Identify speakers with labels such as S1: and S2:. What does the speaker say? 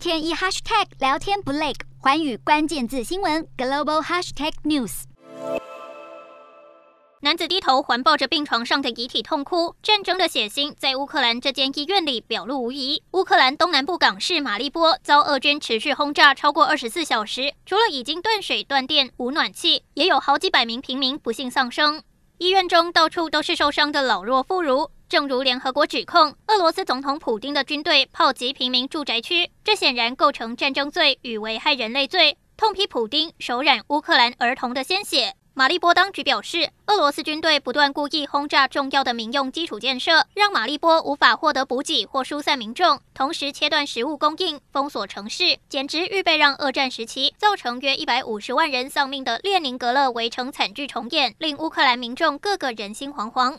S1: 天一 hashtag 聊天不累，寰宇关键字新闻 global hashtag news。
S2: 男子低头环抱着病床上的遗体痛哭，战争的血腥在乌克兰这间医院里表露无遗。乌克兰东南部港市马利波遭俄军持续轰炸超过二十四小时，除了已经断水断电无暖气，也有好几百名平民不幸丧生。医院中到处都是受伤的老弱妇孺。正如联合国指控，俄罗斯总统普丁的军队炮击平民住宅区，这显然构成战争罪与危害人类罪，痛批普丁手染乌克兰儿童的鲜血。马利波当局表示，俄罗斯军队不断故意轰炸重要的民用基础建设，让马利波无法获得补给或疏散民众，同时切断食物供应，封锁城市，简直预备让二战时期造成约一百五十万人丧命的列宁格勒围城惨剧重演，令乌克兰民众个个人心惶惶。